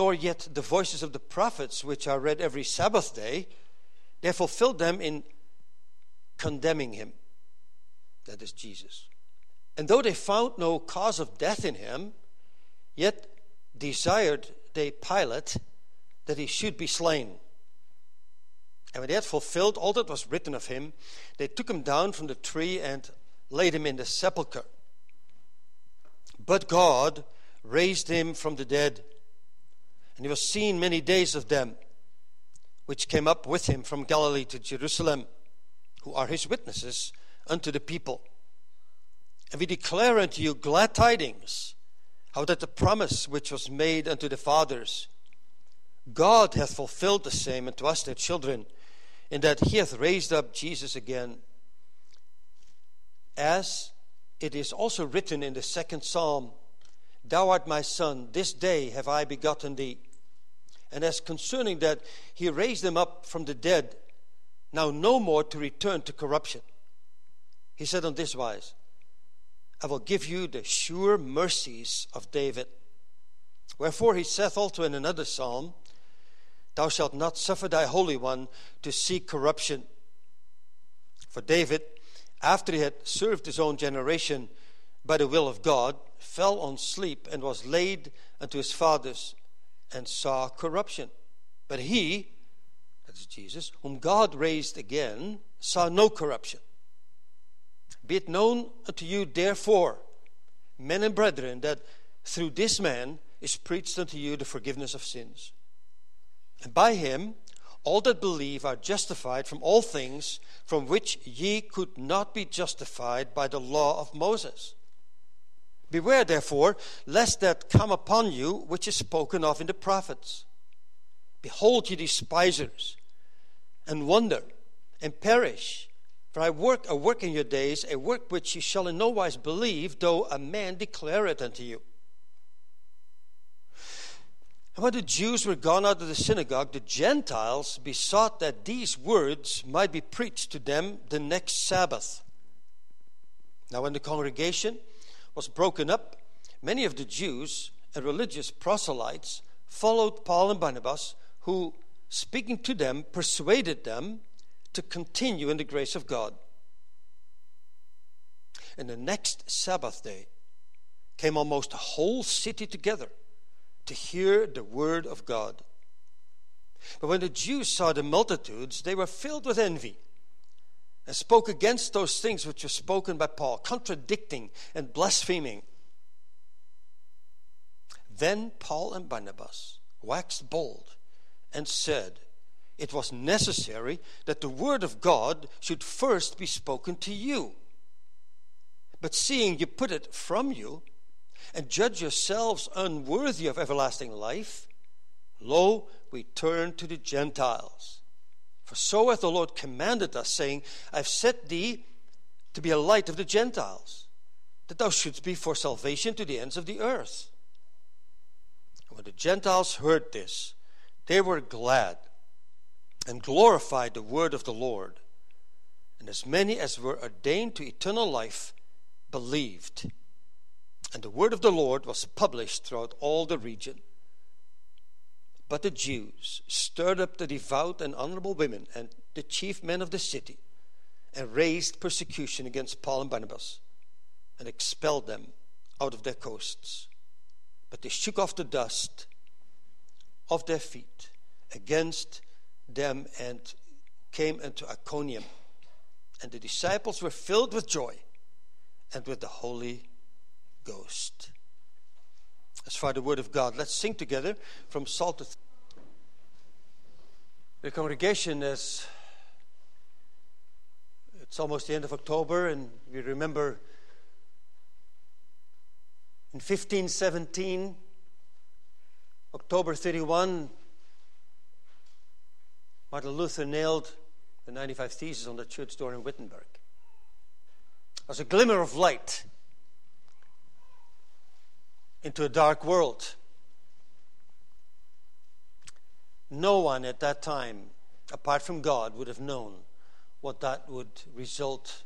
nor yet the voices of the prophets, which are read every Sabbath day, they fulfilled them in condemning him. That is Jesus. And though they found no cause of death in him, yet desired they Pilate that he should be slain. And when they had fulfilled all that was written of him, they took him down from the tree and laid him in the sepulchre. But God raised him from the dead, and he was seen many days of them, which came up with him from Galilee to Jerusalem, who are his witnesses unto the people. And we declare unto you glad tidings, how that the promise which was made unto the fathers, God hath fulfilled the same unto us their children in that he hath raised up Jesus again. As it is also written in the second psalm, Thou art my son, this day have I begotten thee. And as concerning that he raised them up from the dead, now no more to return to corruption. He said on this wise, I will give you the sure mercies of David. Wherefore he saith also in another psalm, Thou shalt not suffer thy Holy One to see corruption. For David, after he had served his own generation by the will of God, fell on sleep and was laid unto his fathers and saw corruption. But he, that is Jesus, whom God raised again, saw no corruption. Be it known unto you, therefore, men and brethren, that through this man is preached unto you the forgiveness of sins. And by him, all that believe are justified from all things from which ye could not be justified by the law of Moses. Beware, therefore, lest that come upon you which is spoken of in the prophets. Behold, ye despisers, and wonder, and perish. For I work a work in your days, a work which ye shall in no wise believe, though a man declare it unto you. And when the Jews were gone out of the synagogue, the Gentiles besought that these words might be preached to them the next Sabbath. Now, when the congregation was broken up, many of the Jews and religious proselytes followed Paul and Barnabas, who, speaking to them, persuaded them to continue in the grace of God. And the next Sabbath day came almost a whole city together to hear the word of God. But when the Jews saw the multitudes, they were filled with envy and spoke against those things which were spoken by Paul, contradicting and blaspheming. Then Paul and Barnabas waxed bold and said, It was necessary that the word of God should first be spoken to you. But seeing you put it from you, and judge yourselves unworthy of everlasting life, lo, we turn to the Gentiles. For so hath the Lord commanded us, saying, I've set thee to be a light of the Gentiles, that thou shouldst be for salvation to the ends of the earth. And when the Gentiles heard this, they were glad and glorified the word of the Lord. And as many as were ordained to eternal life believed. And the word of the Lord was published throughout all the region. But the Jews stirred up the devout and honorable women and the chief men of the city and raised persecution against Paul and Barnabas and expelled them out of their coasts. But they shook off the dust of their feet against them and came into Iconium. And the disciples were filled with joy and with the Holy Ghost. As far the Word of God, let's sing together from Psalm Psalter. The congregation is, it's almost the end of October, and we remember in 1517, October 31, Martin Luther nailed the 95 Theses on the church door in Wittenberg. As a glimmer of light into a dark world. No one at that time, apart from God, would have known what that would result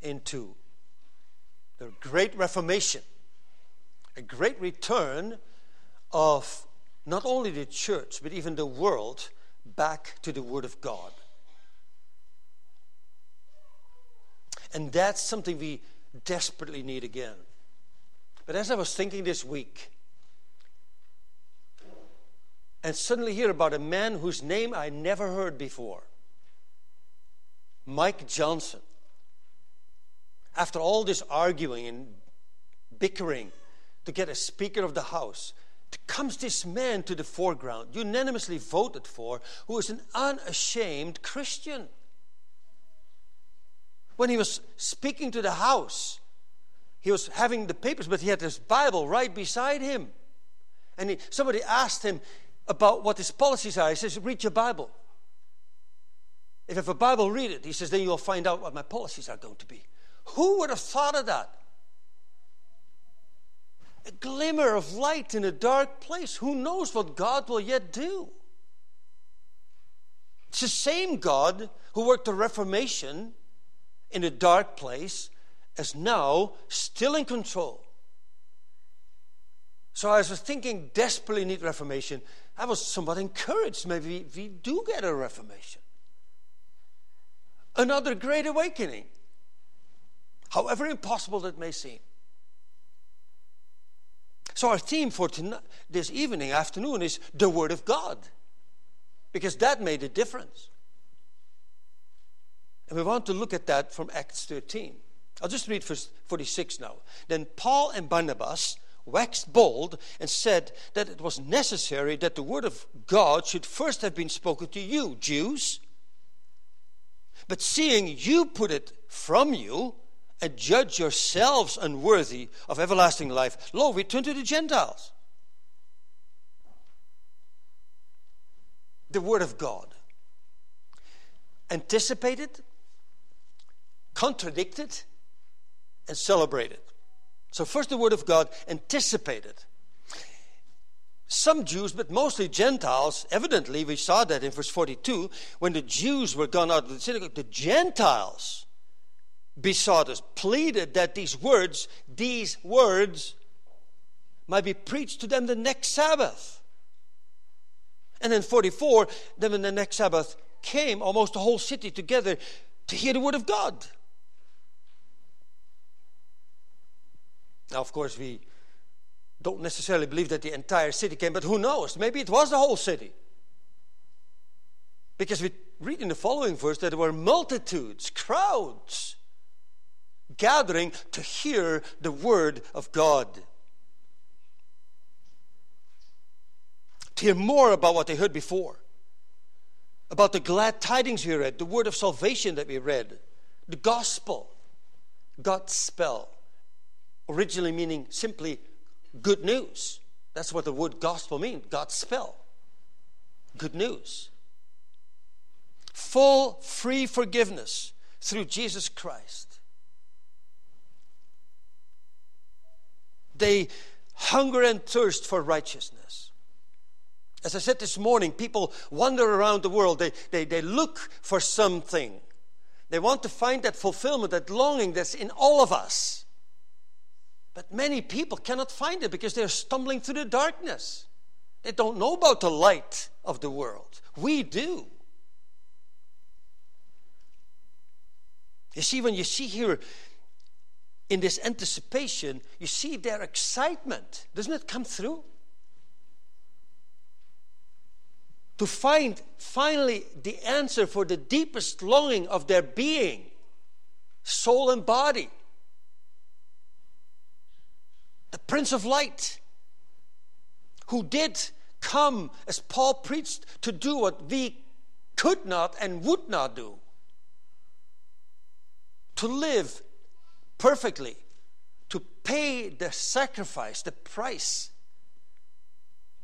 into. The great reformation, a great return of not only the church, but even the world back to the Word of God. And that's something we desperately need again. But as I was thinking this week, and suddenly hear about a man whose name I never heard before Mike Johnson. After all this arguing and bickering to get a Speaker of the House, comes this man to the foreground, unanimously voted for, who is an unashamed Christian. When he was speaking to the House, he was having the papers, but he had his Bible right beside him. And he, somebody asked him about what his policies are. He says, Read your Bible. If you have a Bible, read it. He says, Then you'll find out what my policies are going to be. Who would have thought of that? A glimmer of light in a dark place. Who knows what God will yet do? It's the same God who worked the Reformation in a dark place as now still in control. So I was thinking, desperately need Reformation, I was somewhat encouraged. Maybe we do get a Reformation. Another great awakening. However impossible that may seem. So, our theme for tonight, this evening, afternoon, is the Word of God. Because that made a difference. And we want to look at that from Acts 13. I'll just read verse 46 now. Then Paul and Barnabas waxed bold and said that it was necessary that the word of God should first have been spoken to you, Jews. But seeing you put it from you and judge yourselves unworthy of everlasting life, lo, we turn to the Gentiles. The word of God. Anticipated, contradicted, and celebrate it. So, first, the Word of God anticipated. Some Jews, but mostly Gentiles, evidently, we saw that in verse 42, when the Jews were gone out of the synagogue, the Gentiles besought us, pleaded that these words, these words, might be preached to them the next Sabbath. And then 44, then when the next Sabbath came, almost the whole city together to hear the word of God. Now, of course, we don't necessarily believe that the entire city came, but who knows? Maybe it was the whole city. Because we read in the following verse that there were multitudes, crowds, gathering to hear the word of God. To hear more about what they heard before. About the glad tidings we read, the word of salvation that we read, the gospel, God's spell originally meaning simply good news. That's what the word gospel means God's spell. Good news. Full, free forgiveness through Jesus Christ. They hunger and thirst for righteousness. As I said this morning, people wander around the world, they, they, they look for something. They want to find that fulfillment, that longing that's in all of us. But many people cannot find it because they're stumbling through the darkness. They don't know about the light of the world. We do. You see, when you see here in this anticipation, you see their excitement. Doesn't it come through? To find finally the answer for the deepest longing of their being, soul and body the Prince of Light, who did come, as Paul preached, to do what we could not and would not do to live perfectly, to pay the sacrifice, the price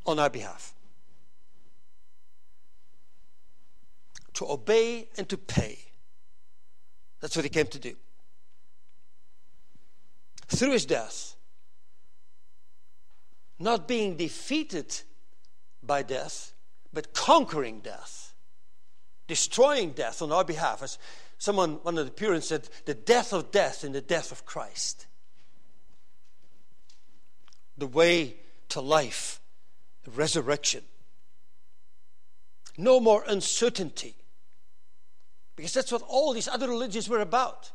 on our behalf. To obey and to pay. That's what he came to do. Through his death, not being defeated by death, but conquering death, destroying death on our behalf. As someone, one of the Puritans said, the death of death in the death of Christ. The way to life the resurrection. No more uncertainty. Because that's what all these other religions were about.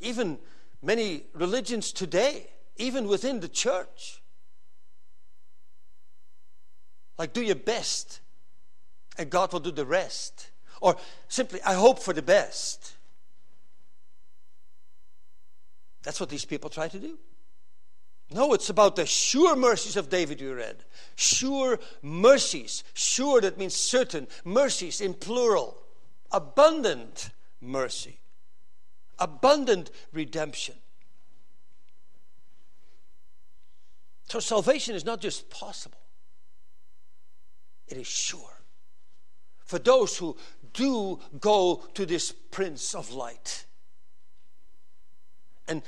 Even many religions today, even within the church. Like, do your best, and God will do the rest. Or simply, I hope for the best. That's what these people try to do. No, it's about the sure mercies of David you read. Sure mercies. Sure, that means certain. Mercies in plural. Abundant mercy. Abundant redemption. So salvation is not just possible, it is sure. For those who do go to this Prince of Light and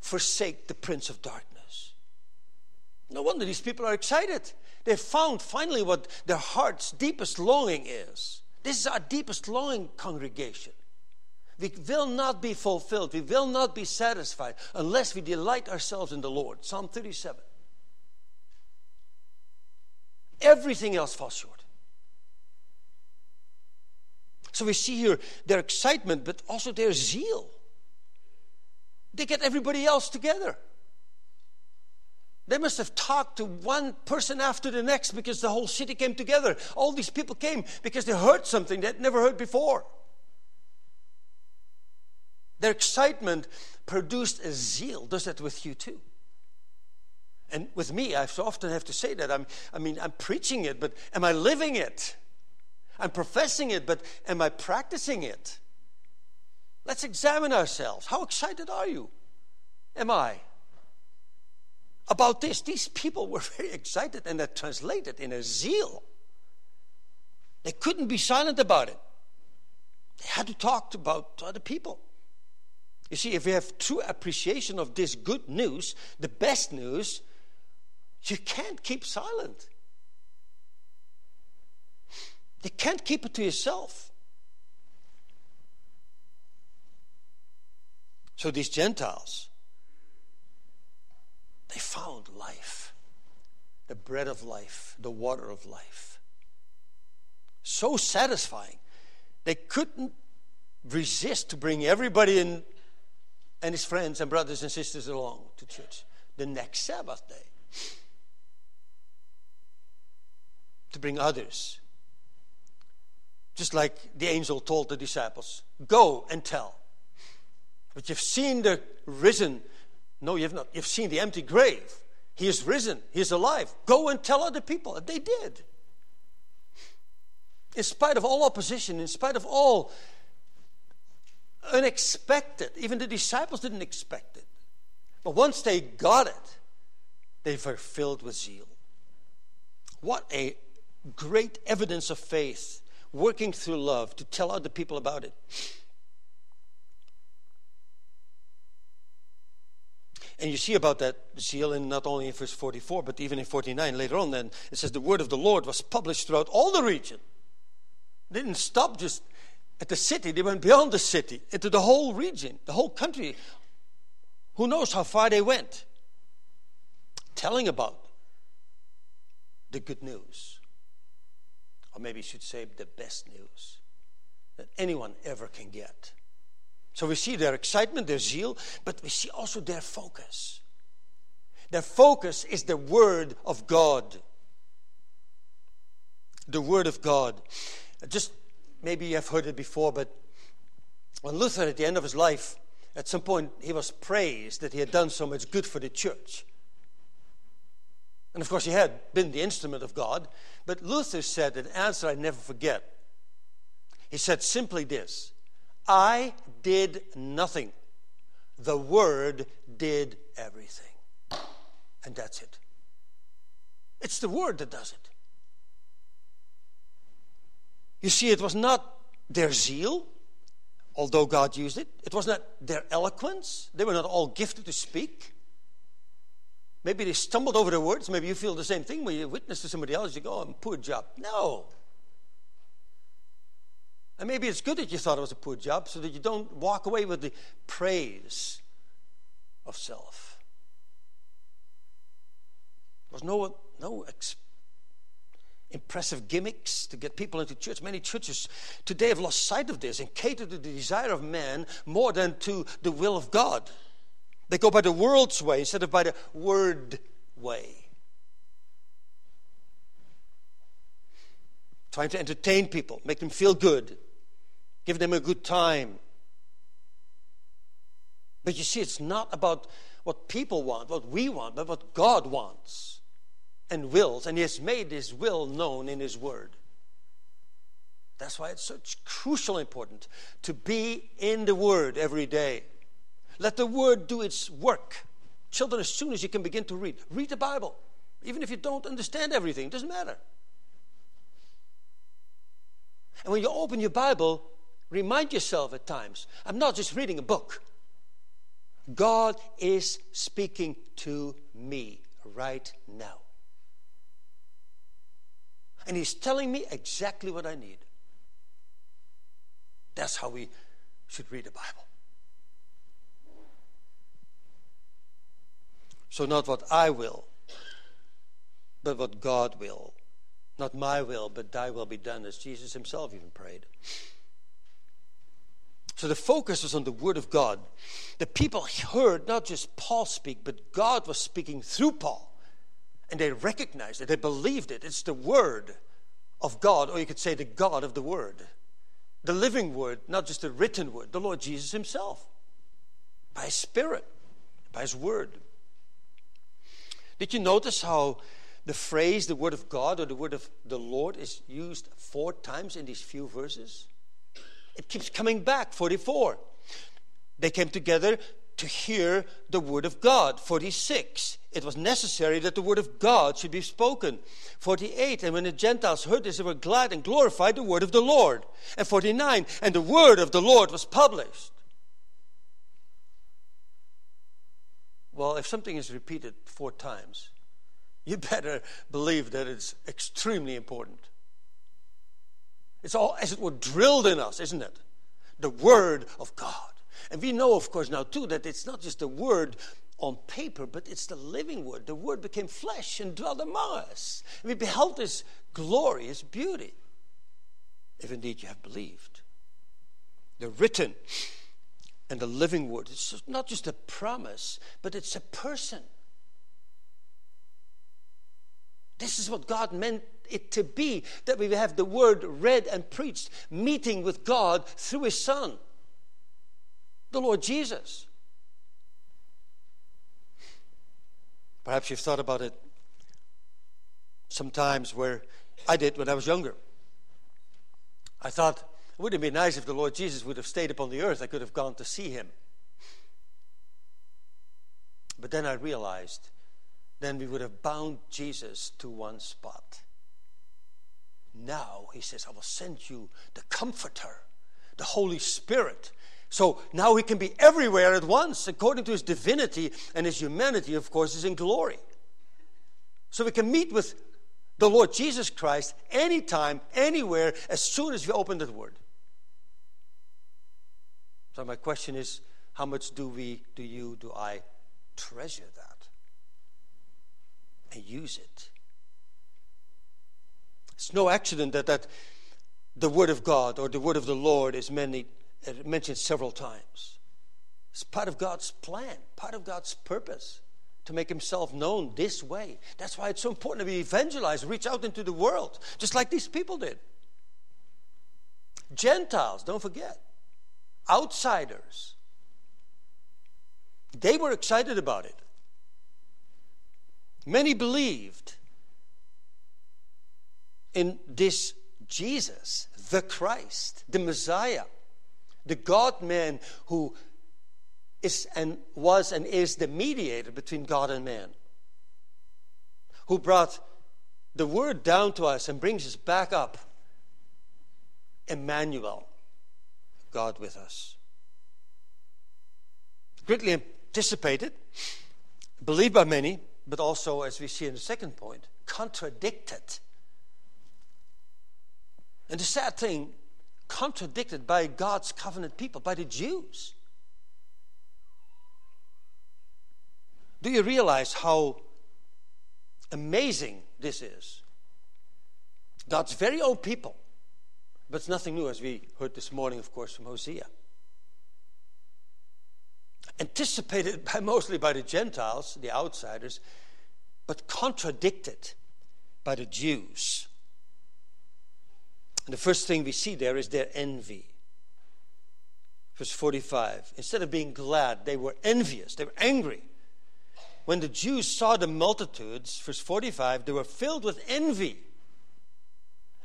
forsake the Prince of Darkness. No wonder these people are excited. They found finally what their heart's deepest longing is. This is our deepest longing, congregation. We will not be fulfilled, we will not be satisfied unless we delight ourselves in the Lord. Psalm 37. Everything else falls short. So we see here their excitement, but also their zeal. They get everybody else together. They must have talked to one person after the next because the whole city came together. All these people came because they heard something they'd never heard before. Their excitement produced a zeal. Does that with you too? And with me, I often have to say that. I'm, I mean, I'm preaching it, but am I living it? I'm professing it, but am I practicing it? Let's examine ourselves. How excited are you? Am I? about this. These people were very excited and that translated in a zeal. They couldn't be silent about it. They had to talk about other people. You see, if we have true appreciation of this good news, the best news, you can't keep silent. You can't keep it to yourself. So these Gentiles, they found life the bread of life, the water of life. So satisfying. They couldn't resist to bring everybody in and his friends and brothers and sisters along to church the next Sabbath day. To bring others. Just like the angel told the disciples go and tell. But you've seen the risen no, you have not. You've seen the empty grave. He is risen. He is alive. Go and tell other people. And they did. In spite of all opposition, in spite of all unexpected, even the disciples didn't expect it. But once they got it, they were filled with zeal. What a great evidence of faith working through love to tell other people about it. And you see about that zeal in not only in verse 44, but even in 49 later on. Then it says the word of the Lord was published throughout all the region. They didn't stop just at the city, they went beyond the city into the whole region, the whole country. Who knows how far they went? Telling about the good news. Or maybe you should say the best news that anyone ever can get. So we see their excitement, their zeal, but we see also their focus. Their focus is the Word of God. The Word of God. Just maybe you have heard it before, but when Luther, at the end of his life, at some point, he was praised that he had done so much good for the church. And of course, he had been the instrument of God. But Luther said an answer I never forget. He said simply this I did nothing. The Word did everything. And that's it. It's the Word that does it. You see, it was not their zeal, although God used it. It was not their eloquence. They were not all gifted to speak. Maybe they stumbled over the words. Maybe you feel the same thing when you witness to somebody else. You go, oh, poor job. No. And maybe it's good that you thought it was a poor job so that you don't walk away with the praise of self. There was no, no ex- impressive gimmicks to get people into church. Many churches today have lost sight of this and cater to the desire of man more than to the will of God. They go by the world's way instead of by the word way. Trying to entertain people, make them feel good, give them a good time. But you see, it's not about what people want, what we want, but what God wants and wills. And He has made His will known in His Word. That's why it's such crucial important to be in the Word every day. Let the Word do its work. Children, as soon as you can begin to read, read the Bible. Even if you don't understand everything, it doesn't matter. And when you open your Bible, remind yourself at times I'm not just reading a book, God is speaking to me right now. And He's telling me exactly what I need. That's how we should read the Bible. So, not what I will, but what God will. Not my will, but thy will be done, as Jesus himself even prayed. So the focus was on the Word of God. The people heard not just Paul speak, but God was speaking through Paul. And they recognized it, they believed it. It's the Word of God, or you could say the God of the Word. The living Word, not just the written Word, the Lord Jesus Himself. By His Spirit, by His Word. Did you notice how the phrase the word of God or the word of the Lord is used four times in these few verses? It keeps coming back. 44. They came together to hear the word of God. 46. It was necessary that the word of God should be spoken. 48. And when the Gentiles heard this, they were glad and glorified the word of the Lord. And 49. And the word of the Lord was published. Well, if something is repeated four times, you better believe that it's extremely important. It's all, as it were, drilled in us, isn't it? The Word of God. And we know, of course, now too, that it's not just the Word on paper, but it's the living Word. The Word became flesh and dwelt among us. And we beheld His glorious beauty, if indeed you have believed. The written and the living word. It's not just a promise, but it's a person. This is what God meant it to be that we have the word read and preached, meeting with God through His Son, the Lord Jesus. Perhaps you've thought about it sometimes where I did when I was younger. I thought, wouldn't it be nice if the Lord Jesus would have stayed upon the earth? I could have gone to see him. But then I realized, then we would have bound Jesus to one spot. Now, he says, I will send you the Comforter, the Holy Spirit. So now he can be everywhere at once, according to his divinity, and his humanity, of course, is in glory. So we can meet with the Lord Jesus Christ anytime, anywhere, as soon as we open the Word. So my question is, how much do we, do you, do I treasure that and use it? It's no accident that, that the Word of God or the Word of the Lord is many, uh, mentioned several times. It's part of God's plan, part of God's purpose to make Himself known this way. That's why it's so important to be evangelized, reach out into the world, just like these people did. Gentiles, don't forget outsiders. They were excited about it. Many believed in this Jesus, the Christ, the Messiah, the God man who is and was and is the mediator between God and man, who brought the word down to us and brings us back up. Emmanuel, God with us. Greatly anticipated, believed by many, but also, as we see in the second point, contradicted. And the sad thing, contradicted by God's covenant people, by the Jews. Do you realize how amazing this is? God's very own people. But it's nothing new, as we heard this morning, of course, from Hosea. Anticipated by, mostly by the Gentiles, the outsiders, but contradicted by the Jews. And the first thing we see there is their envy. Verse 45. Instead of being glad, they were envious, they were angry. When the Jews saw the multitudes, verse 45, they were filled with envy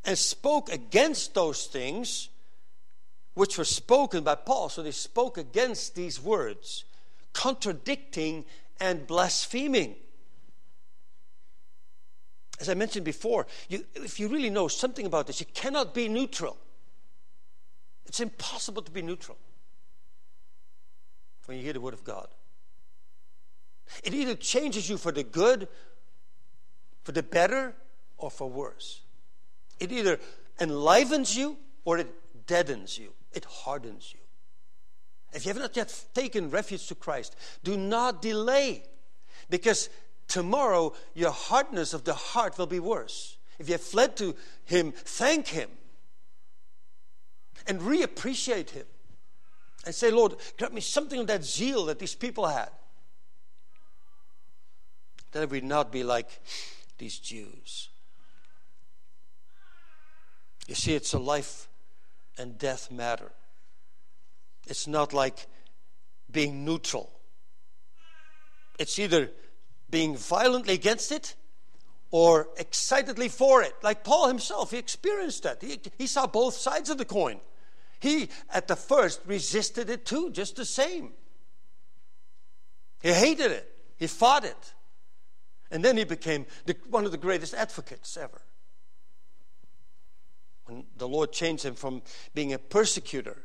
and spoke against those things which were spoken by Paul. So they spoke against these words, contradicting and blaspheming. As I mentioned before, you, if you really know something about this, you cannot be neutral. It's impossible to be neutral when you hear the Word of God. It either changes you for the good, for the better, or for worse. It either enlivens you or it deadens you, it hardens you. If you have not yet taken refuge to Christ, do not delay because tomorrow your hardness of the heart will be worse. If you have fled to Him, thank Him and reappreciate Him and say, Lord, grant me something of that zeal that these people had. That we not be like these Jews. You see, it's a life and death matter. It's not like being neutral. It's either being violently against it or excitedly for it. Like Paul himself, he experienced that. He, he saw both sides of the coin. He, at the first, resisted it too, just the same. He hated it, he fought it. And then he became the, one of the greatest advocates ever. When the Lord changed him from being a persecutor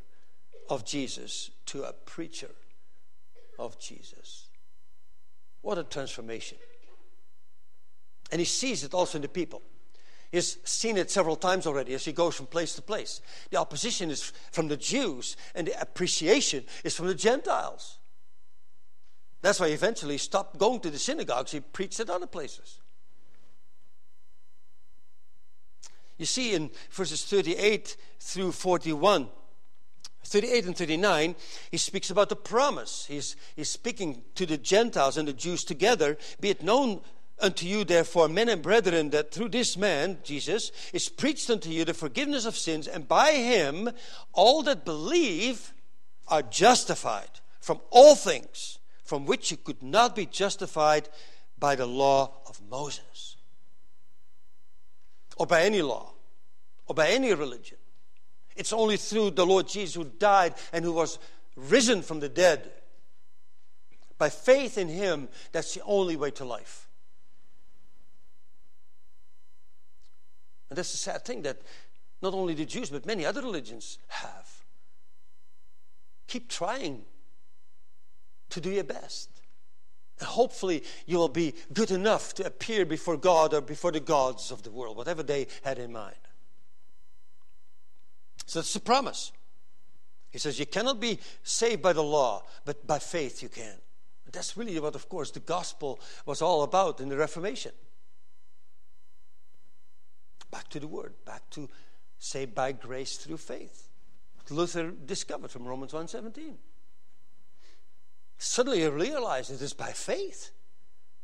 of Jesus to a preacher of Jesus. What a transformation. And he sees it also in the people. He's seen it several times already as he goes from place to place. The opposition is from the Jews, and the appreciation is from the Gentiles. That's why eventually he stopped going to the synagogues. He preached at other places. You see in verses 38 through 41, 38 and 39, he speaks about the promise. He's, he's speaking to the Gentiles and the Jews together. Be it known unto you, therefore, men and brethren, that through this man, Jesus, is preached unto you the forgiveness of sins, and by him all that believe are justified from all things from which you could not be justified by the law of Moses or by any law or by any religion. It's only through the Lord Jesus who died and who was risen from the dead. By faith in him, that's the only way to life. And that's the sad thing that not only the Jews, but many other religions have. Keep trying to do your best. Hopefully, you will be good enough to appear before God or before the gods of the world, whatever they had in mind. So that's the promise. He says, You cannot be saved by the law, but by faith you can. And that's really what, of course, the gospel was all about in the Reformation. Back to the word, back to saved by grace through faith. Luther discovered from Romans 1:17. Suddenly he realizes it is by faith,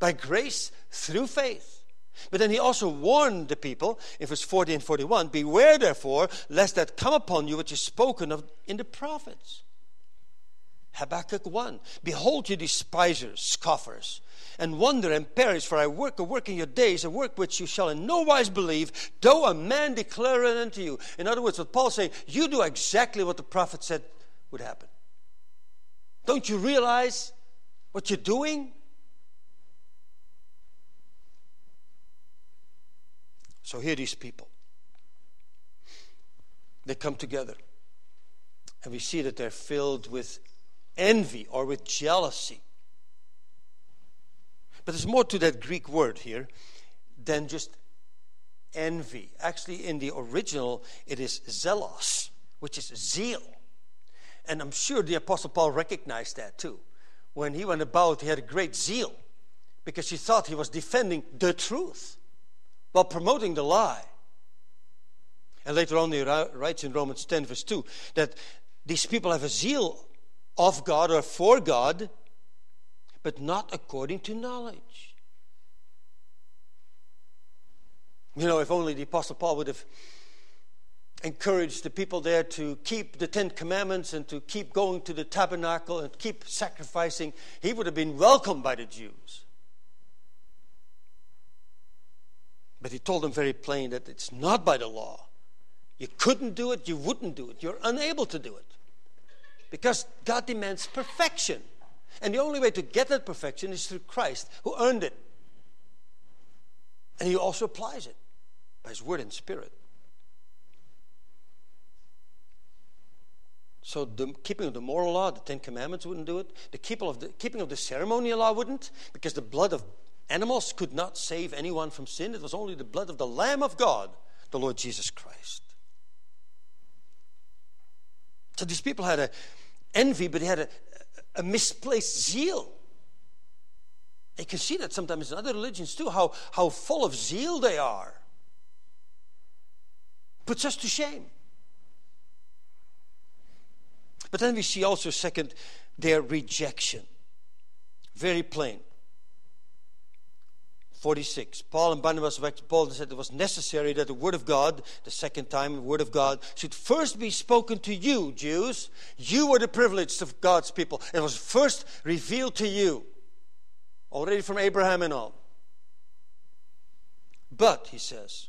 by grace through faith. But then he also warned the people in verse 40 and 41 Beware therefore, lest that come upon you which is spoken of in the prophets. Habakkuk 1 Behold, you despisers, scoffers, and wonder and perish, for I work a work in your days, a work which you shall in no wise believe, though a man declare it unto you. In other words, what Paul's saying, you do exactly what the prophet said would happen. Don't you realize what you're doing? So here these people. They come together. And we see that they're filled with envy or with jealousy. But there's more to that Greek word here than just envy. Actually, in the original, it is zelos, which is zeal. And I'm sure the Apostle Paul recognized that too. When he went about, he had a great zeal because he thought he was defending the truth while promoting the lie. And later on, he writes in Romans 10, verse 2, that these people have a zeal of God or for God, but not according to knowledge. You know, if only the Apostle Paul would have encouraged the people there to keep the Ten Commandments and to keep going to the tabernacle and keep sacrificing, he would have been welcomed by the Jews. But he told them very plain that it's not by the law. You couldn't do it, you wouldn't do it, you're unable to do it. Because God demands perfection. And the only way to get that perfection is through Christ, who earned it. And he also applies it by his word and spirit. So the keeping of the moral law, the Ten Commandments wouldn't do it. The keeping of the, keeping of the ceremonial law wouldn't, because the blood of animals could not save anyone from sin. It was only the blood of the Lamb of God, the Lord Jesus Christ. So these people had a envy, but they had a, a misplaced zeal. You can see that sometimes in other religions too, how, how full of zeal they are. Puts us to shame. But then we see also, second, their rejection. Very plain. 46. Paul and Barnabas Paul said it was necessary that the word of God, the second time, the word of God, should first be spoken to you, Jews. You were the privileged of God's people. It was first revealed to you, already from Abraham and all. But, he says,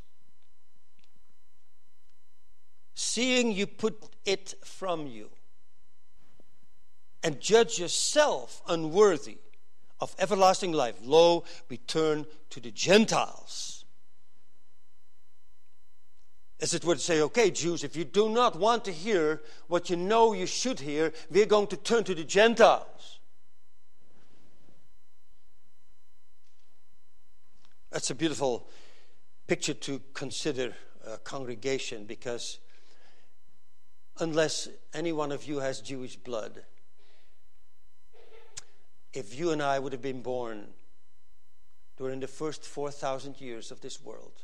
seeing you put it from you, and judge yourself unworthy of everlasting life, lo, we turn to the Gentiles. As it were to say, okay, Jews, if you do not want to hear what you know you should hear, we're going to turn to the Gentiles. That's a beautiful picture to consider a congregation because unless any one of you has Jewish blood, if you and I would have been born during the first 4,000 years of this world,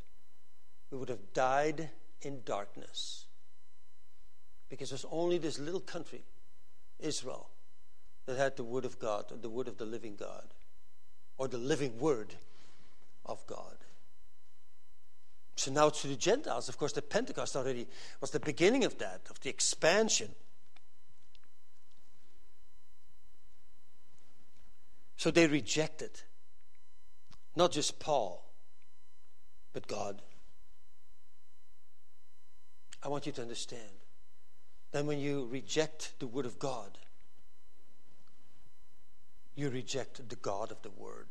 we would have died in darkness. Because there's only this little country, Israel, that had the Word of God, the Word of the living God, or the living Word of God. So now to the Gentiles, of course, the Pentecost already was the beginning of that, of the expansion. So they rejected not just Paul, but God. I want you to understand that when you reject the Word of God, you reject the God of the Word.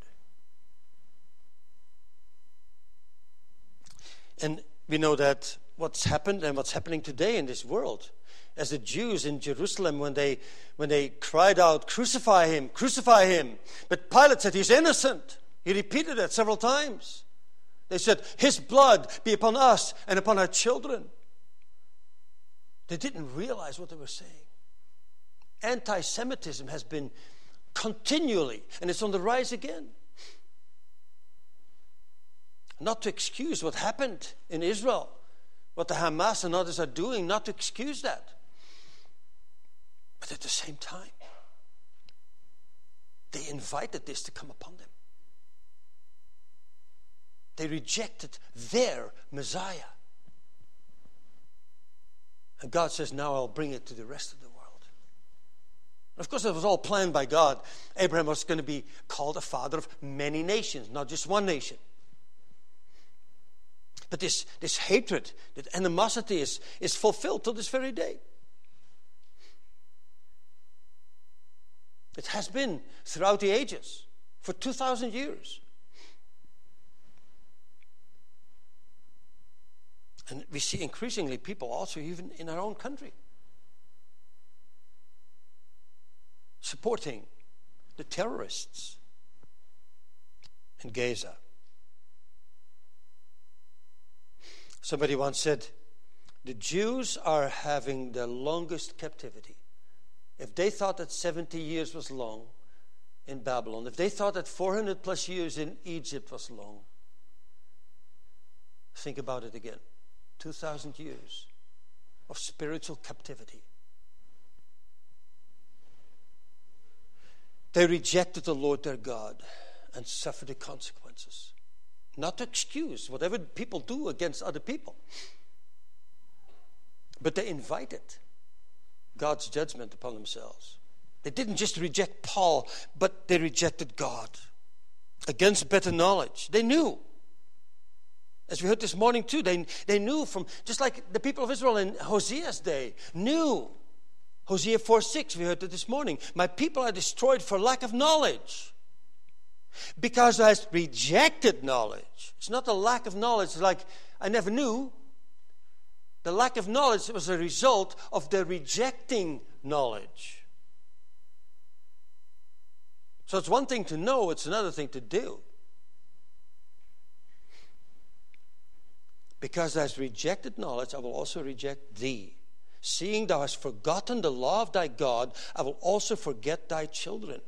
And we know that what's happened and what's happening today in this world as the Jews in Jerusalem when they, when they cried out, Crucify him, crucify him. But Pilate said, He's innocent. He repeated that several times. They said, His blood be upon us and upon our children. They didn't realize what they were saying. Anti Semitism has been continually, and it's on the rise again. Not to excuse what happened in Israel, what the Hamas and others are doing, not to excuse that. But at the same time, they invited this to come upon them. They rejected their Messiah. And God says, Now I'll bring it to the rest of the world. of course, it was all planned by God. Abraham was going to be called a father of many nations, not just one nation. But this, this hatred, that animosity is, is fulfilled to this very day. It has been throughout the ages for 2,000 years. And we see increasingly people also, even in our own country, supporting the terrorists in Gaza. Somebody once said, the Jews are having the longest captivity. If they thought that 70 years was long in Babylon, if they thought that 400 plus years in Egypt was long, think about it again. 2,000 years of spiritual captivity. They rejected the Lord their God and suffered the consequences. Not to excuse whatever people do against other people, but they invited God's judgment upon themselves. They didn't just reject Paul, but they rejected God against better knowledge. They knew. As we heard this morning too, they, they knew from, just like the people of Israel in Hosea's day, knew. Hosea 4 6, we heard it this morning. My people are destroyed for lack of knowledge. Because I rejected knowledge. It's not a lack of knowledge, like I never knew. The lack of knowledge was a result of the rejecting knowledge. So it's one thing to know, it's another thing to do. Because thou hast rejected knowledge, I will also reject thee. Seeing thou hast forgotten the law of thy God, I will also forget thy children.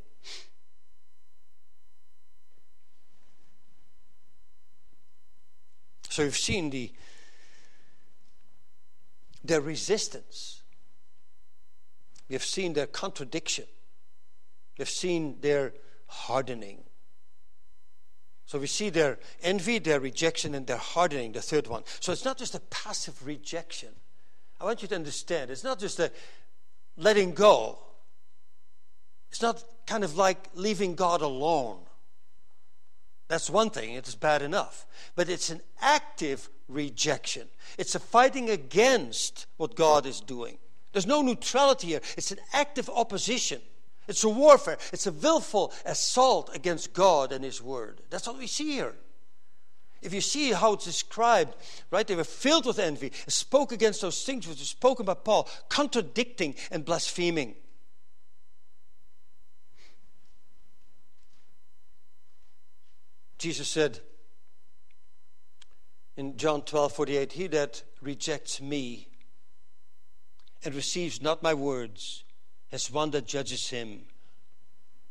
So you've seen the their resistance. We have seen their contradiction. We have seen their hardening. So we see their envy, their rejection, and their hardening, the third one. So it's not just a passive rejection. I want you to understand it's not just a letting go, it's not kind of like leaving God alone. That's one thing, it's bad enough. But it's an active rejection, it's a fighting against what God is doing. There's no neutrality here, it's an active opposition. It's a warfare, it's a willful assault against God and His Word. That's what we see here. If you see how it's described, right, they were filled with envy, spoke against those things which were spoken by Paul, contradicting and blaspheming. Jesus said in John 12 48, He that rejects me and receives not my words has one that judges him.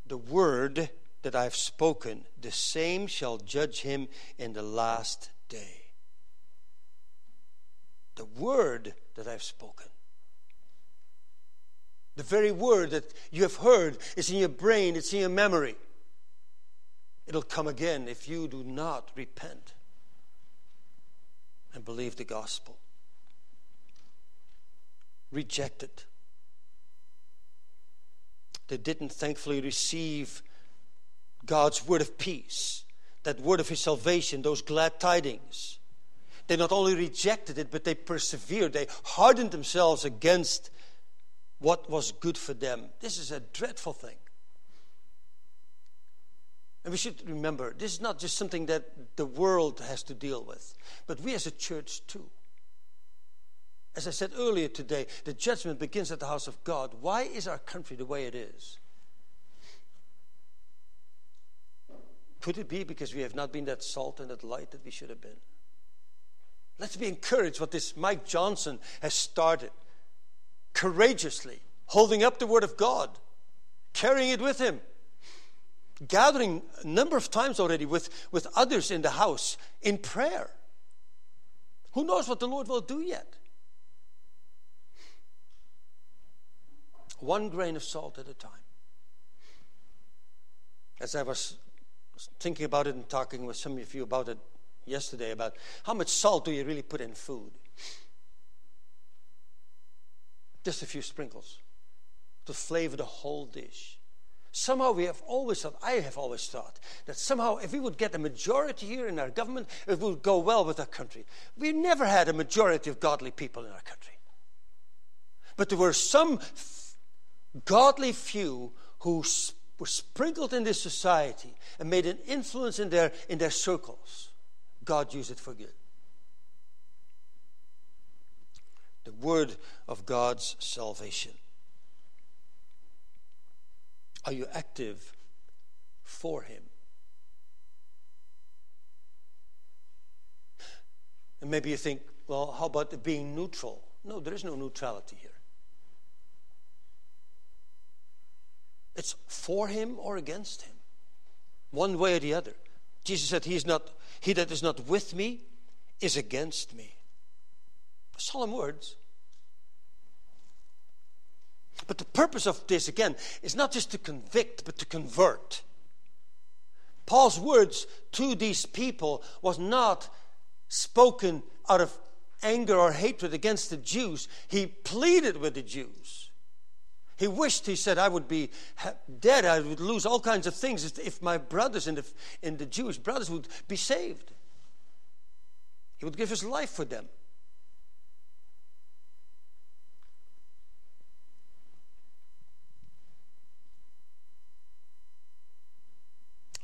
The word that I have spoken, the same shall judge him in the last day. The word that I have spoken. The very word that you have heard is in your brain, it's in your memory. It'll come again if you do not repent and believe the gospel. Reject it. They didn't thankfully receive God's word of peace, that word of his salvation, those glad tidings. They not only rejected it, but they persevered. They hardened themselves against what was good for them. This is a dreadful thing. And we should remember, this is not just something that the world has to deal with, but we as a church too. As I said earlier today, the judgment begins at the house of God. Why is our country the way it is? Could it be because we have not been that salt and that light that we should have been? Let's be encouraged what this Mike Johnson has started courageously, holding up the Word of God, carrying it with him gathering a number of times already with, with others in the house in prayer. Who knows what the Lord will do yet? One grain of salt at a time. As I was thinking about it and talking with some of you about it yesterday, about how much salt do you really put in food? Just a few sprinkles to flavor the whole dish. Somehow we have always thought, I have always thought, that somehow if we would get a majority here in our government, it would go well with our country. We never had a majority of godly people in our country. But there were some f- godly few who sp- were sprinkled in this society and made an influence in their, in their circles. God used it for good. The word of God's salvation. Are you active for Him? And maybe you think, well, how about being neutral? No, there is no neutrality here. It's for him or against him, one way or the other. Jesus said, He is not he that is not with me is against me. Solemn words. But the purpose of this, again, is not just to convict, but to convert. Paul's words to these people was not spoken out of anger or hatred against the Jews. He pleaded with the Jews. He wished, he said, I would be dead. I would lose all kinds of things if my brothers and the, and the Jewish brothers would be saved. He would give his life for them.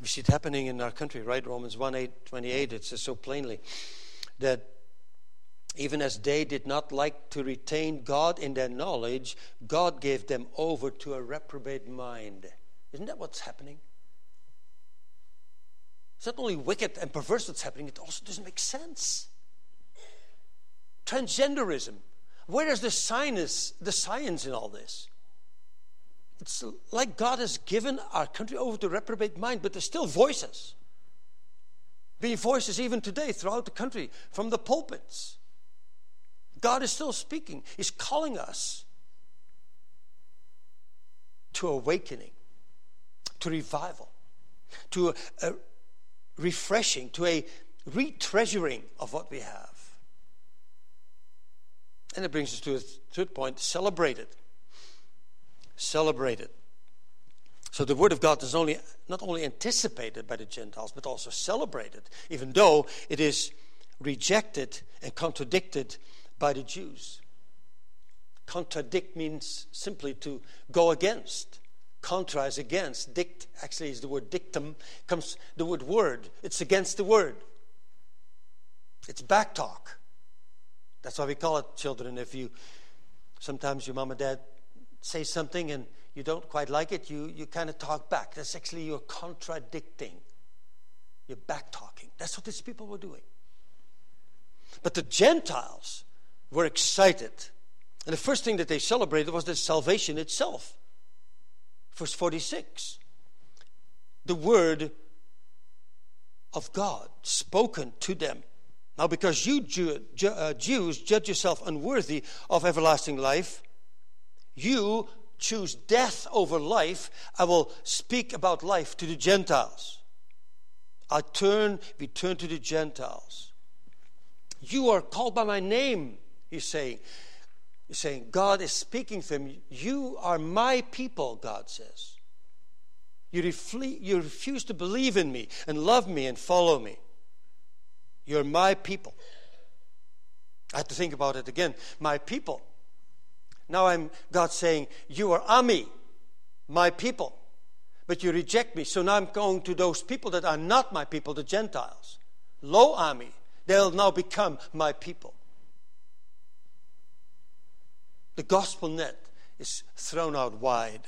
We see it happening in our country, right? Romans 1 8, 28, it says so plainly that even as they did not like to retain God in their knowledge, God gave them over to a reprobate mind. Isn't that what's happening? It's not only wicked and perverse that's happening, it also doesn't make sense. Transgenderism. Where is the science, the science in all this? It's like God has given our country over to reprobate mind, but there's still voices. Being voices even today throughout the country from the pulpits. God is still speaking. He's calling us to awakening, to revival, to a, a refreshing, to a retreasuring of what we have. And it brings us to a third point celebrate it celebrated. So the word of God is only not only anticipated by the Gentiles, but also celebrated, even though it is rejected and contradicted by the Jews. Contradict means simply to go against. Contra is against. Dict actually is the word dictum, comes the word word. It's against the word. It's backtalk. That's why we call it children. If you sometimes your mom and dad say something and you don't quite like it, you, you kind of talk back. That's actually you're contradicting. You're back talking. That's what these people were doing. But the Gentiles were excited. And the first thing that they celebrated was the salvation itself. Verse 46. The word of God spoken to them. Now, because you Jew, uh, Jews judge yourself unworthy of everlasting life, you choose death over life, I will speak about life to the Gentiles. I turn, we turn to the Gentiles. You are called by my name, he's saying. He's saying, God is speaking to him. You are my people, God says. You, refle- you refuse to believe in me and love me and follow me. You're my people. I have to think about it again. My people. Now I'm God saying, You are Ami, my people. But you reject me. So now I'm going to those people that are not my people, the Gentiles. Lo Ami. They'll now become my people. The gospel net is thrown out wide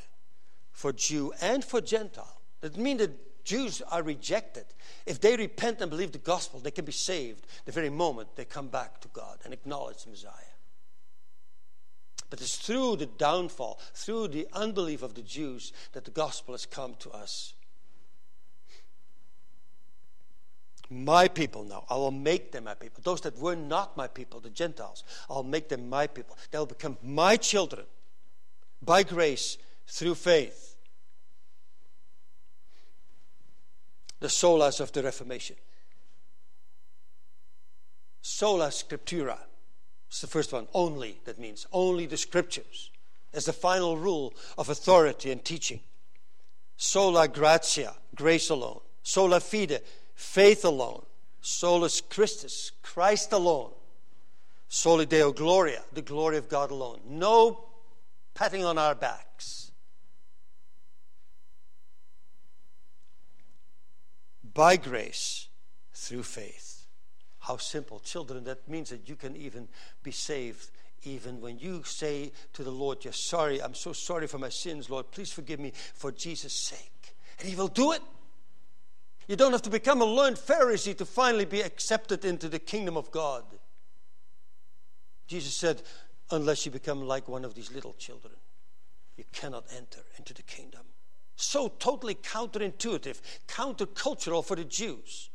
for Jew and for Gentile. That means that Jews are rejected. If they repent and believe the gospel, they can be saved the very moment they come back to God and acknowledge the Messiah. But it's through the downfall, through the unbelief of the Jews, that the gospel has come to us. My people now, I will make them my people. Those that were not my people, the Gentiles, I'll make them my people. They'll become my children by grace through faith. The solas of the Reformation. Sola Scriptura it's the first one. Only, that means only the scriptures as the final rule of authority and teaching. Sola gratia, grace alone. Sola fide, faith alone. Solus Christus, Christ alone. Soli Deo Gloria, the glory of God alone. No patting on our backs. By grace, through faith. How simple. Children, that means that you can even be saved even when you say to the Lord, You're sorry, I'm so sorry for my sins, Lord, please forgive me for Jesus' sake. And He will do it. You don't have to become a learned Pharisee to finally be accepted into the kingdom of God. Jesus said, Unless you become like one of these little children, you cannot enter into the kingdom. So totally counterintuitive, countercultural for the Jews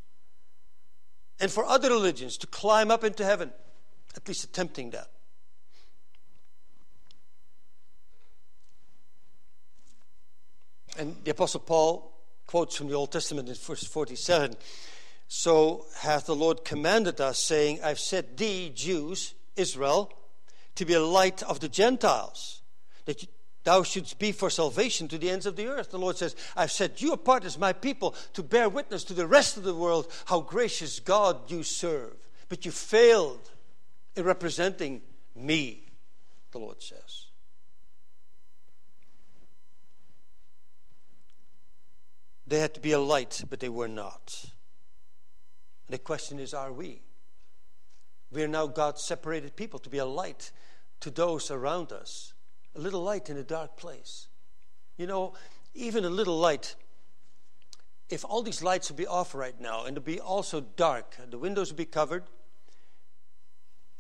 and for other religions to climb up into heaven at least attempting that. And the Apostle Paul quotes from the Old Testament in verse 47 So hath the Lord commanded us, saying, I've set thee, Jews, Israel, to be a light of the Gentiles, that thou shouldst be for salvation to the ends of the earth. The Lord says, I've set you apart as my people to bear witness to the rest of the world how gracious God you serve. But you failed in representing me, the Lord says. They had to be a light, but they were not. The question is are we? We are now God's separated people to be a light to those around us, a little light in a dark place. You know, even a little light, if all these lights would be off right now and it'd be also dark, the windows would be covered,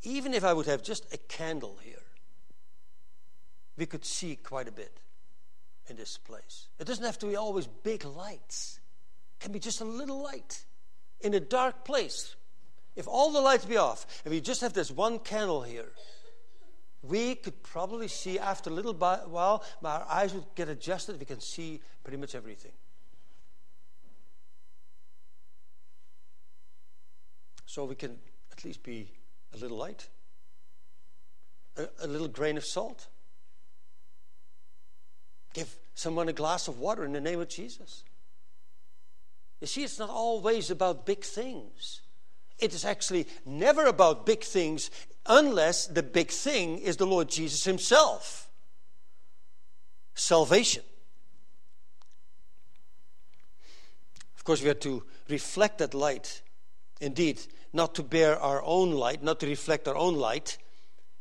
even if I would have just a candle here, we could see quite a bit in this place. It doesn't have to be always big lights, it can be just a little light in a dark place. If all the lights be off, and we just have this one candle here, we could probably see after a little while, our eyes would get adjusted, we can see pretty much everything. So we can at least be a little light, a, a little grain of salt. Give someone a glass of water in the name of Jesus. You see, it's not always about big things. It is actually never about big things unless the big thing is the Lord Jesus Himself salvation. Of course, we have to reflect that light. Indeed, not to bear our own light, not to reflect our own light,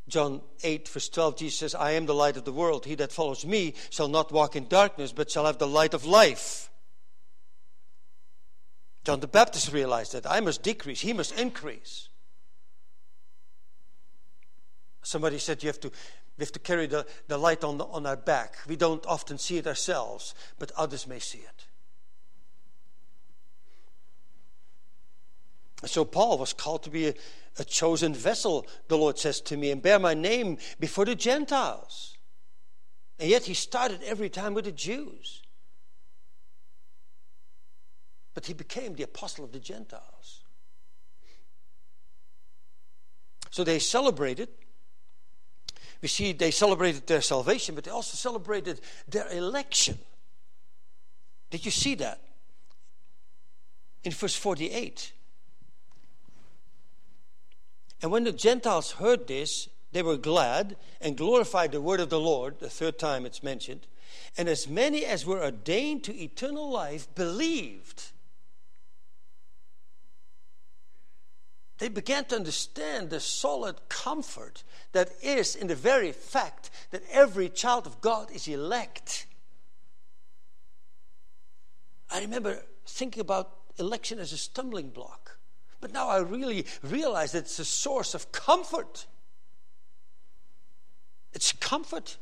John 8, verse 12, Jesus says, I am the light of the world. He that follows me shall not walk in darkness, but shall have the light of life. John the Baptist realized that I must decrease, he must increase. Somebody said you have to, we have to carry the, the light on, the, on our back. We don't often see it ourselves, but others may see it. So Paul was called to be a, a chosen vessel, the Lord says to me, and bear my name before the Gentiles. And yet he started every time with the Jews. But he became the apostle of the Gentiles. So they celebrated. We see they celebrated their salvation, but they also celebrated their election. Did you see that? In verse 48. And when the Gentiles heard this, they were glad and glorified the word of the Lord, the third time it's mentioned. And as many as were ordained to eternal life believed. They began to understand the solid comfort that is in the very fact that every child of God is elect. I remember thinking about election as a stumbling block. But now I really realize that it's a source of comfort. It's comfort.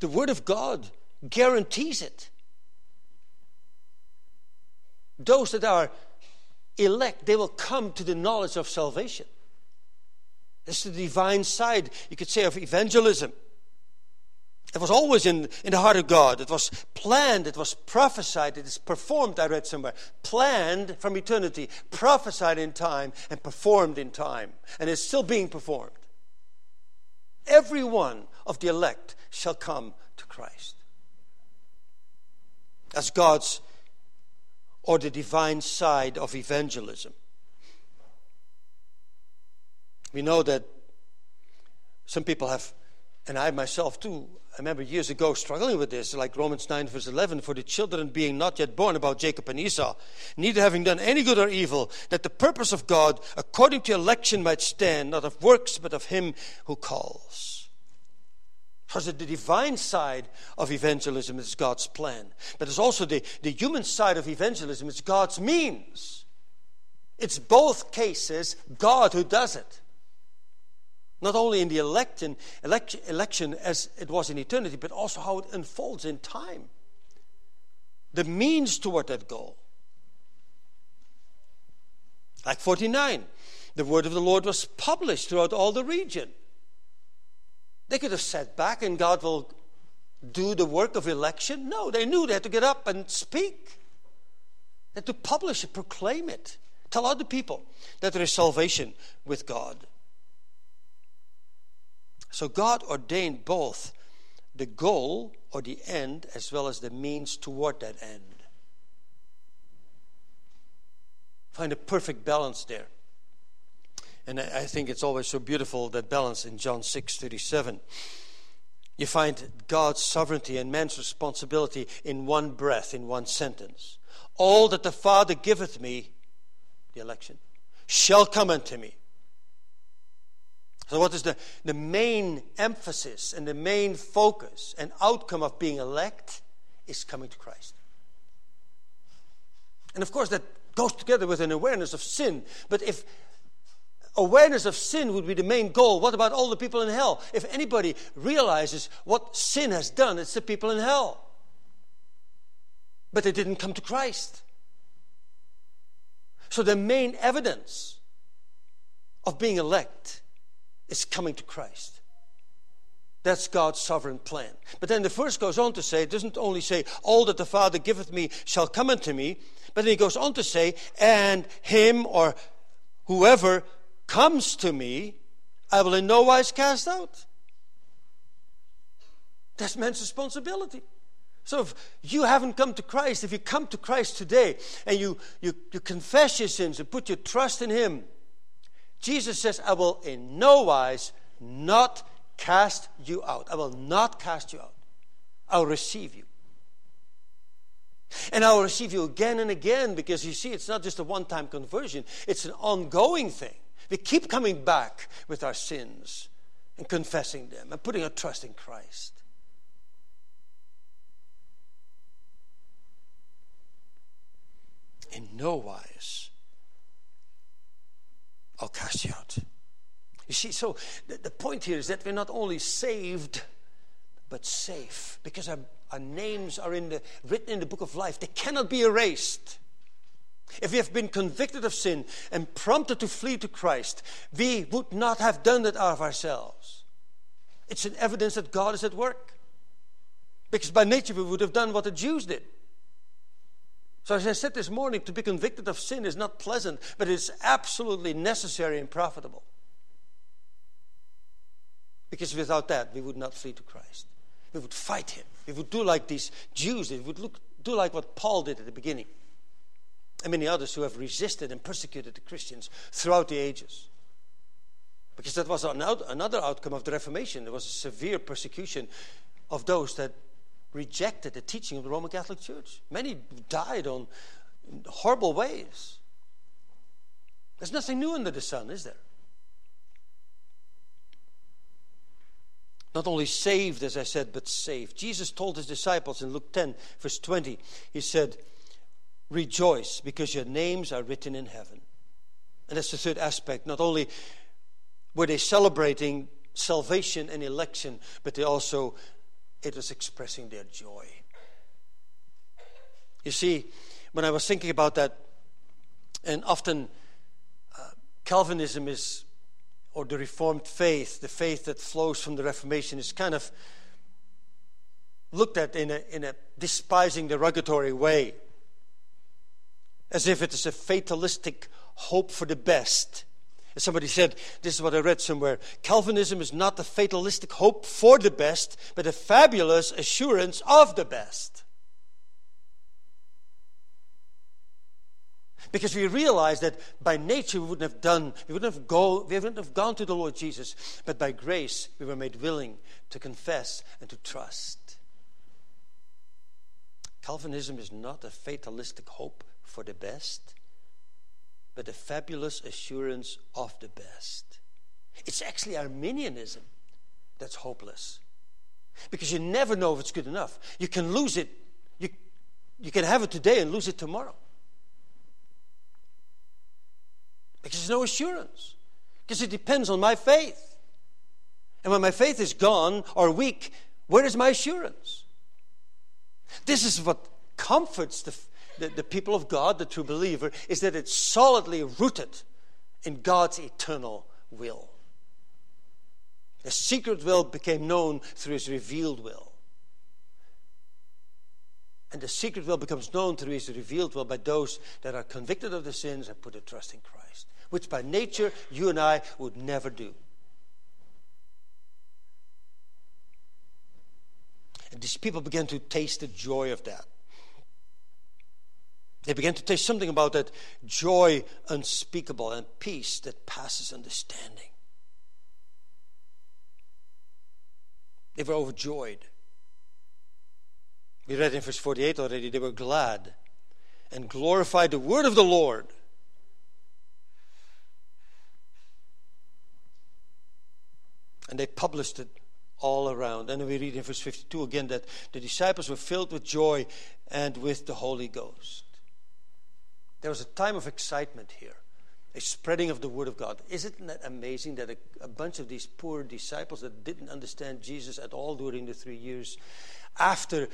The Word of God guarantees it. Those that are elect, they will come to the knowledge of salvation. It's the divine side, you could say, of evangelism. It was always in, in the heart of God. It was planned, it was prophesied, it is performed, I read somewhere. Planned from eternity, prophesied in time, and performed in time. And it's still being performed. Every one of the elect shall come to Christ. As God's or the divine side of evangelism. We know that some people have, and I myself too, I remember years ago struggling with this, like Romans 9, verse 11, for the children being not yet born about Jacob and Esau, neither having done any good or evil, that the purpose of God, according to election, might stand, not of works, but of him who calls. Because the divine side of evangelism is God's plan, but it's also the, the human side of evangelism, it's God's means. It's both cases God who does it. Not only in the election, election as it was in eternity, but also how it unfolds in time. The means toward that goal. Like 49. the word of the Lord was published throughout all the region. They could have sat back and God will do the work of election. No, they knew they had to get up and speak. They had to publish it, proclaim it, tell other people that there is salvation with God. So God ordained both the goal or the end as well as the means toward that end. Find a perfect balance there. And I think it's always so beautiful that balance in John 6 37. You find God's sovereignty and man's responsibility in one breath, in one sentence. All that the Father giveth me, the election, shall come unto me. So, what is the, the main emphasis and the main focus and outcome of being elect? Is coming to Christ. And of course, that goes together with an awareness of sin. But if awareness of sin would be the main goal, what about all the people in hell? If anybody realizes what sin has done, it's the people in hell. But they didn't come to Christ. So the main evidence of being elect is coming to Christ. That's God's sovereign plan. But then the verse goes on to say, it doesn't only say, All that the Father giveth me shall come unto me, but then he goes on to say, And him or whoever comes to me, I will in no wise cast out. That's man's responsibility. So if you haven't come to Christ, if you come to Christ today and you, you, you confess your sins and put your trust in Him, Jesus says, I will in no wise not cast you out. I will not cast you out. I'll receive you. And I will receive you again and again because you see, it's not just a one time conversion, it's an ongoing thing. We keep coming back with our sins and confessing them and putting our trust in Christ. In no wise I'll cast you out. You see, so the, the point here is that we're not only saved, but safe because our, our names are in the, written in the book of life. They cannot be erased. If we have been convicted of sin and prompted to flee to Christ, we would not have done that out of ourselves. It's an evidence that God is at work. Because by nature we would have done what the Jews did. So, as I said this morning, to be convicted of sin is not pleasant, but it's absolutely necessary and profitable. Because without that, we would not flee to Christ. We would fight him. We would do like these Jews did. We would look, do like what Paul did at the beginning. And many others who have resisted and persecuted the Christians throughout the ages. Because that was another outcome of the Reformation. There was a severe persecution of those that rejected the teaching of the Roman Catholic Church. Many died on horrible ways. There's nothing new under the sun, is there? Not only saved, as I said, but saved. Jesus told his disciples in Luke 10, verse 20, He said, Rejoice, because your names are written in heaven. And that's the third aspect. Not only were they celebrating salvation and election, but they also it was expressing their joy. You see, when I was thinking about that, and often uh, Calvinism is, or the Reformed faith, the faith that flows from the Reformation, is kind of looked at in a, in a despising, derogatory way, as if it is a fatalistic hope for the best. As Somebody said, this is what I read somewhere Calvinism is not a fatalistic hope for the best, but a fabulous assurance of the best. Because we realize that by nature we wouldn't have done, we wouldn't have, go, we wouldn't have gone to the Lord Jesus, but by grace we were made willing to confess and to trust. Calvinism is not a fatalistic hope for the best but a fabulous assurance of the best. It's actually Arminianism that's hopeless. Because you never know if it's good enough. You can lose it. You, you can have it today and lose it tomorrow. Because there's no assurance. Because it depends on my faith. And when my faith is gone or weak, where is my assurance? This is what comforts the, the, the people of God, the true believer, is that it's solidly rooted in God's eternal will. The secret will became known through his revealed will. And the secret will becomes known through his revealed will by those that are convicted of their sins and put a trust in Christ, which by nature you and I would never do. And these people began to taste the joy of that. They began to taste something about that joy unspeakable and peace that passes understanding. They were overjoyed. We read in verse 48 already, they were glad and glorified the word of the Lord. And they published it all around. And we read in verse 52 again that the disciples were filled with joy and with the Holy Ghost. There was a time of excitement here, a spreading of the Word of God. Isn't that amazing that a, a bunch of these poor disciples that didn't understand Jesus at all during the three years, after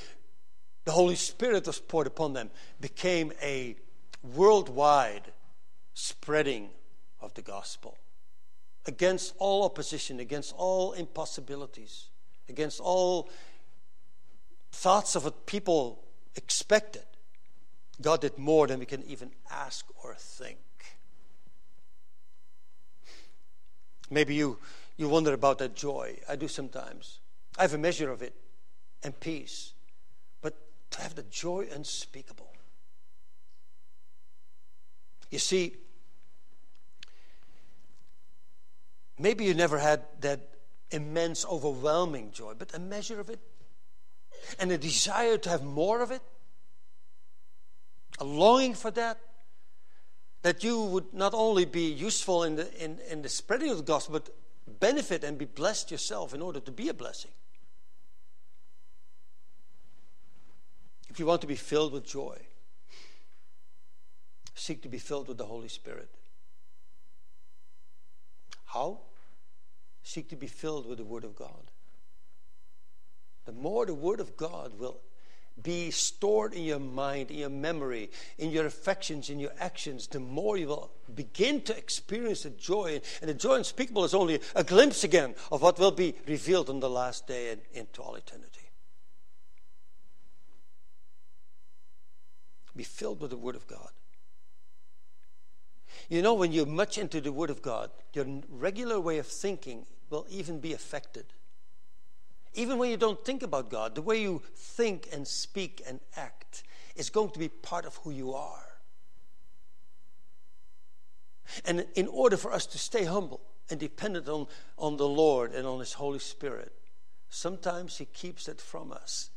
the Holy Spirit was poured upon them, became a worldwide spreading of the gospel against all opposition, against all impossibilities, against all thoughts of what people expected. God did more than we can even ask or think. Maybe you, you wonder about that joy. I do sometimes. I have a measure of it and peace. But to have the joy unspeakable. You see, maybe you never had that immense, overwhelming joy, but a measure of it and a desire to have more of it a longing for that, that you would not only be useful in the, in, in the spreading of the gospel, but benefit and be blessed yourself in order to be a blessing. If you want to be filled with joy, seek to be filled with the Holy Spirit. How? Seek to be filled with the Word of God. The more the Word of God will be stored in your mind, in your memory, in your affections, in your actions, the more you will begin to experience the joy. And the joy unspeakable is only a glimpse again of what will be revealed on the last day and into all eternity. Be filled with the Word of God. You know, when you're much into the Word of God, your regular way of thinking will even be affected. Even when you don't think about God, the way you think and speak and act is going to be part of who you are. And in order for us to stay humble and dependent on, on the Lord and on His Holy Spirit, sometimes He keeps it from us,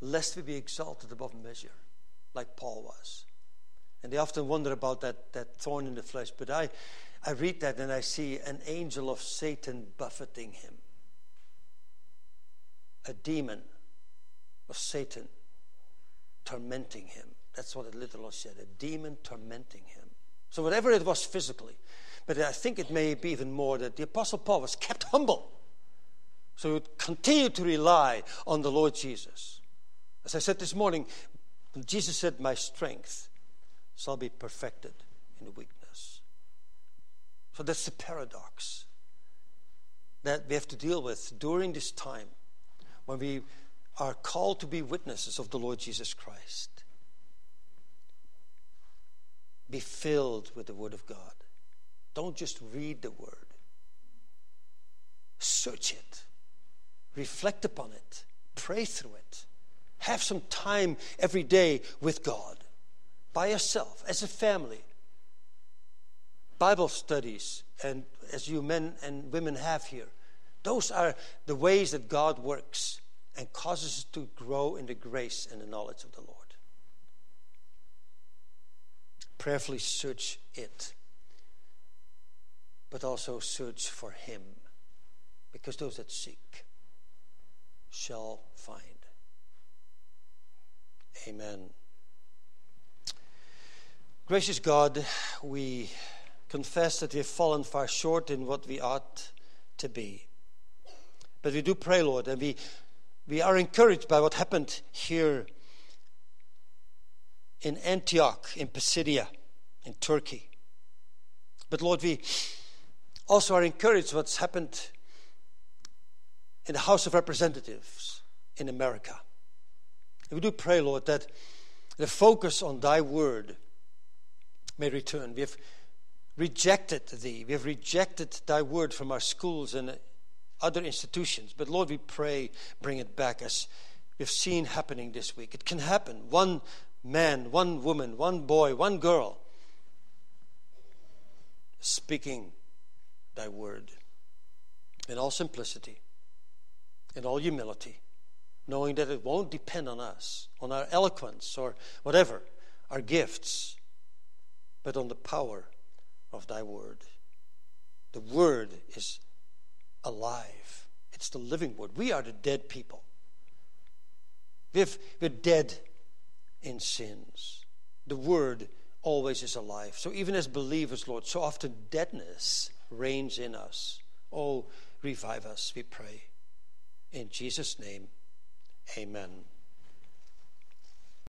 lest we be exalted above measure, like Paul was. And they often wonder about that, that thorn in the flesh, but I, I read that and I see an angel of Satan buffeting him a demon of Satan tormenting him. That's what it literally said a demon tormenting him. So, whatever it was physically, but I think it may be even more that the Apostle Paul was kept humble. So he would continue to rely on the Lord Jesus. As I said this morning, Jesus said, My strength shall be perfected in weakness. So that's the paradox that we have to deal with during this time when we are called to be witnesses of the Lord Jesus Christ. Be filled with the Word of God. Don't just read the Word, search it, reflect upon it, pray through it. Have some time every day with God, by yourself, as a family. Bible studies, and as you men and women have here those are the ways that God works and causes us to grow in the grace and the knowledge of the Lord. Prayerfully search it, but also search for Him, because those that seek shall find. Amen. Gracious God, we confess that we have fallen far short in what we ought to be. But we do pray, Lord, and we, we are encouraged by what happened here in Antioch, in Pisidia, in Turkey. But Lord, we also are encouraged what's happened in the House of Representatives in America. And we do pray, Lord, that the focus on thy word may return. We have rejected thee. We have rejected thy word from our schools and other institutions. But Lord, we pray, bring it back as we've seen happening this week. It can happen. One man, one woman, one boy, one girl speaking thy word in all simplicity, in all humility, knowing that it won't depend on us, on our eloquence or whatever, our gifts, but on the power of thy word. The word is alive, it's the living word. We are the dead people. We've, we're dead in sins. The word always is alive. So even as believers, Lord, so often deadness reigns in us. Oh, revive us, we pray. In Jesus' name, amen.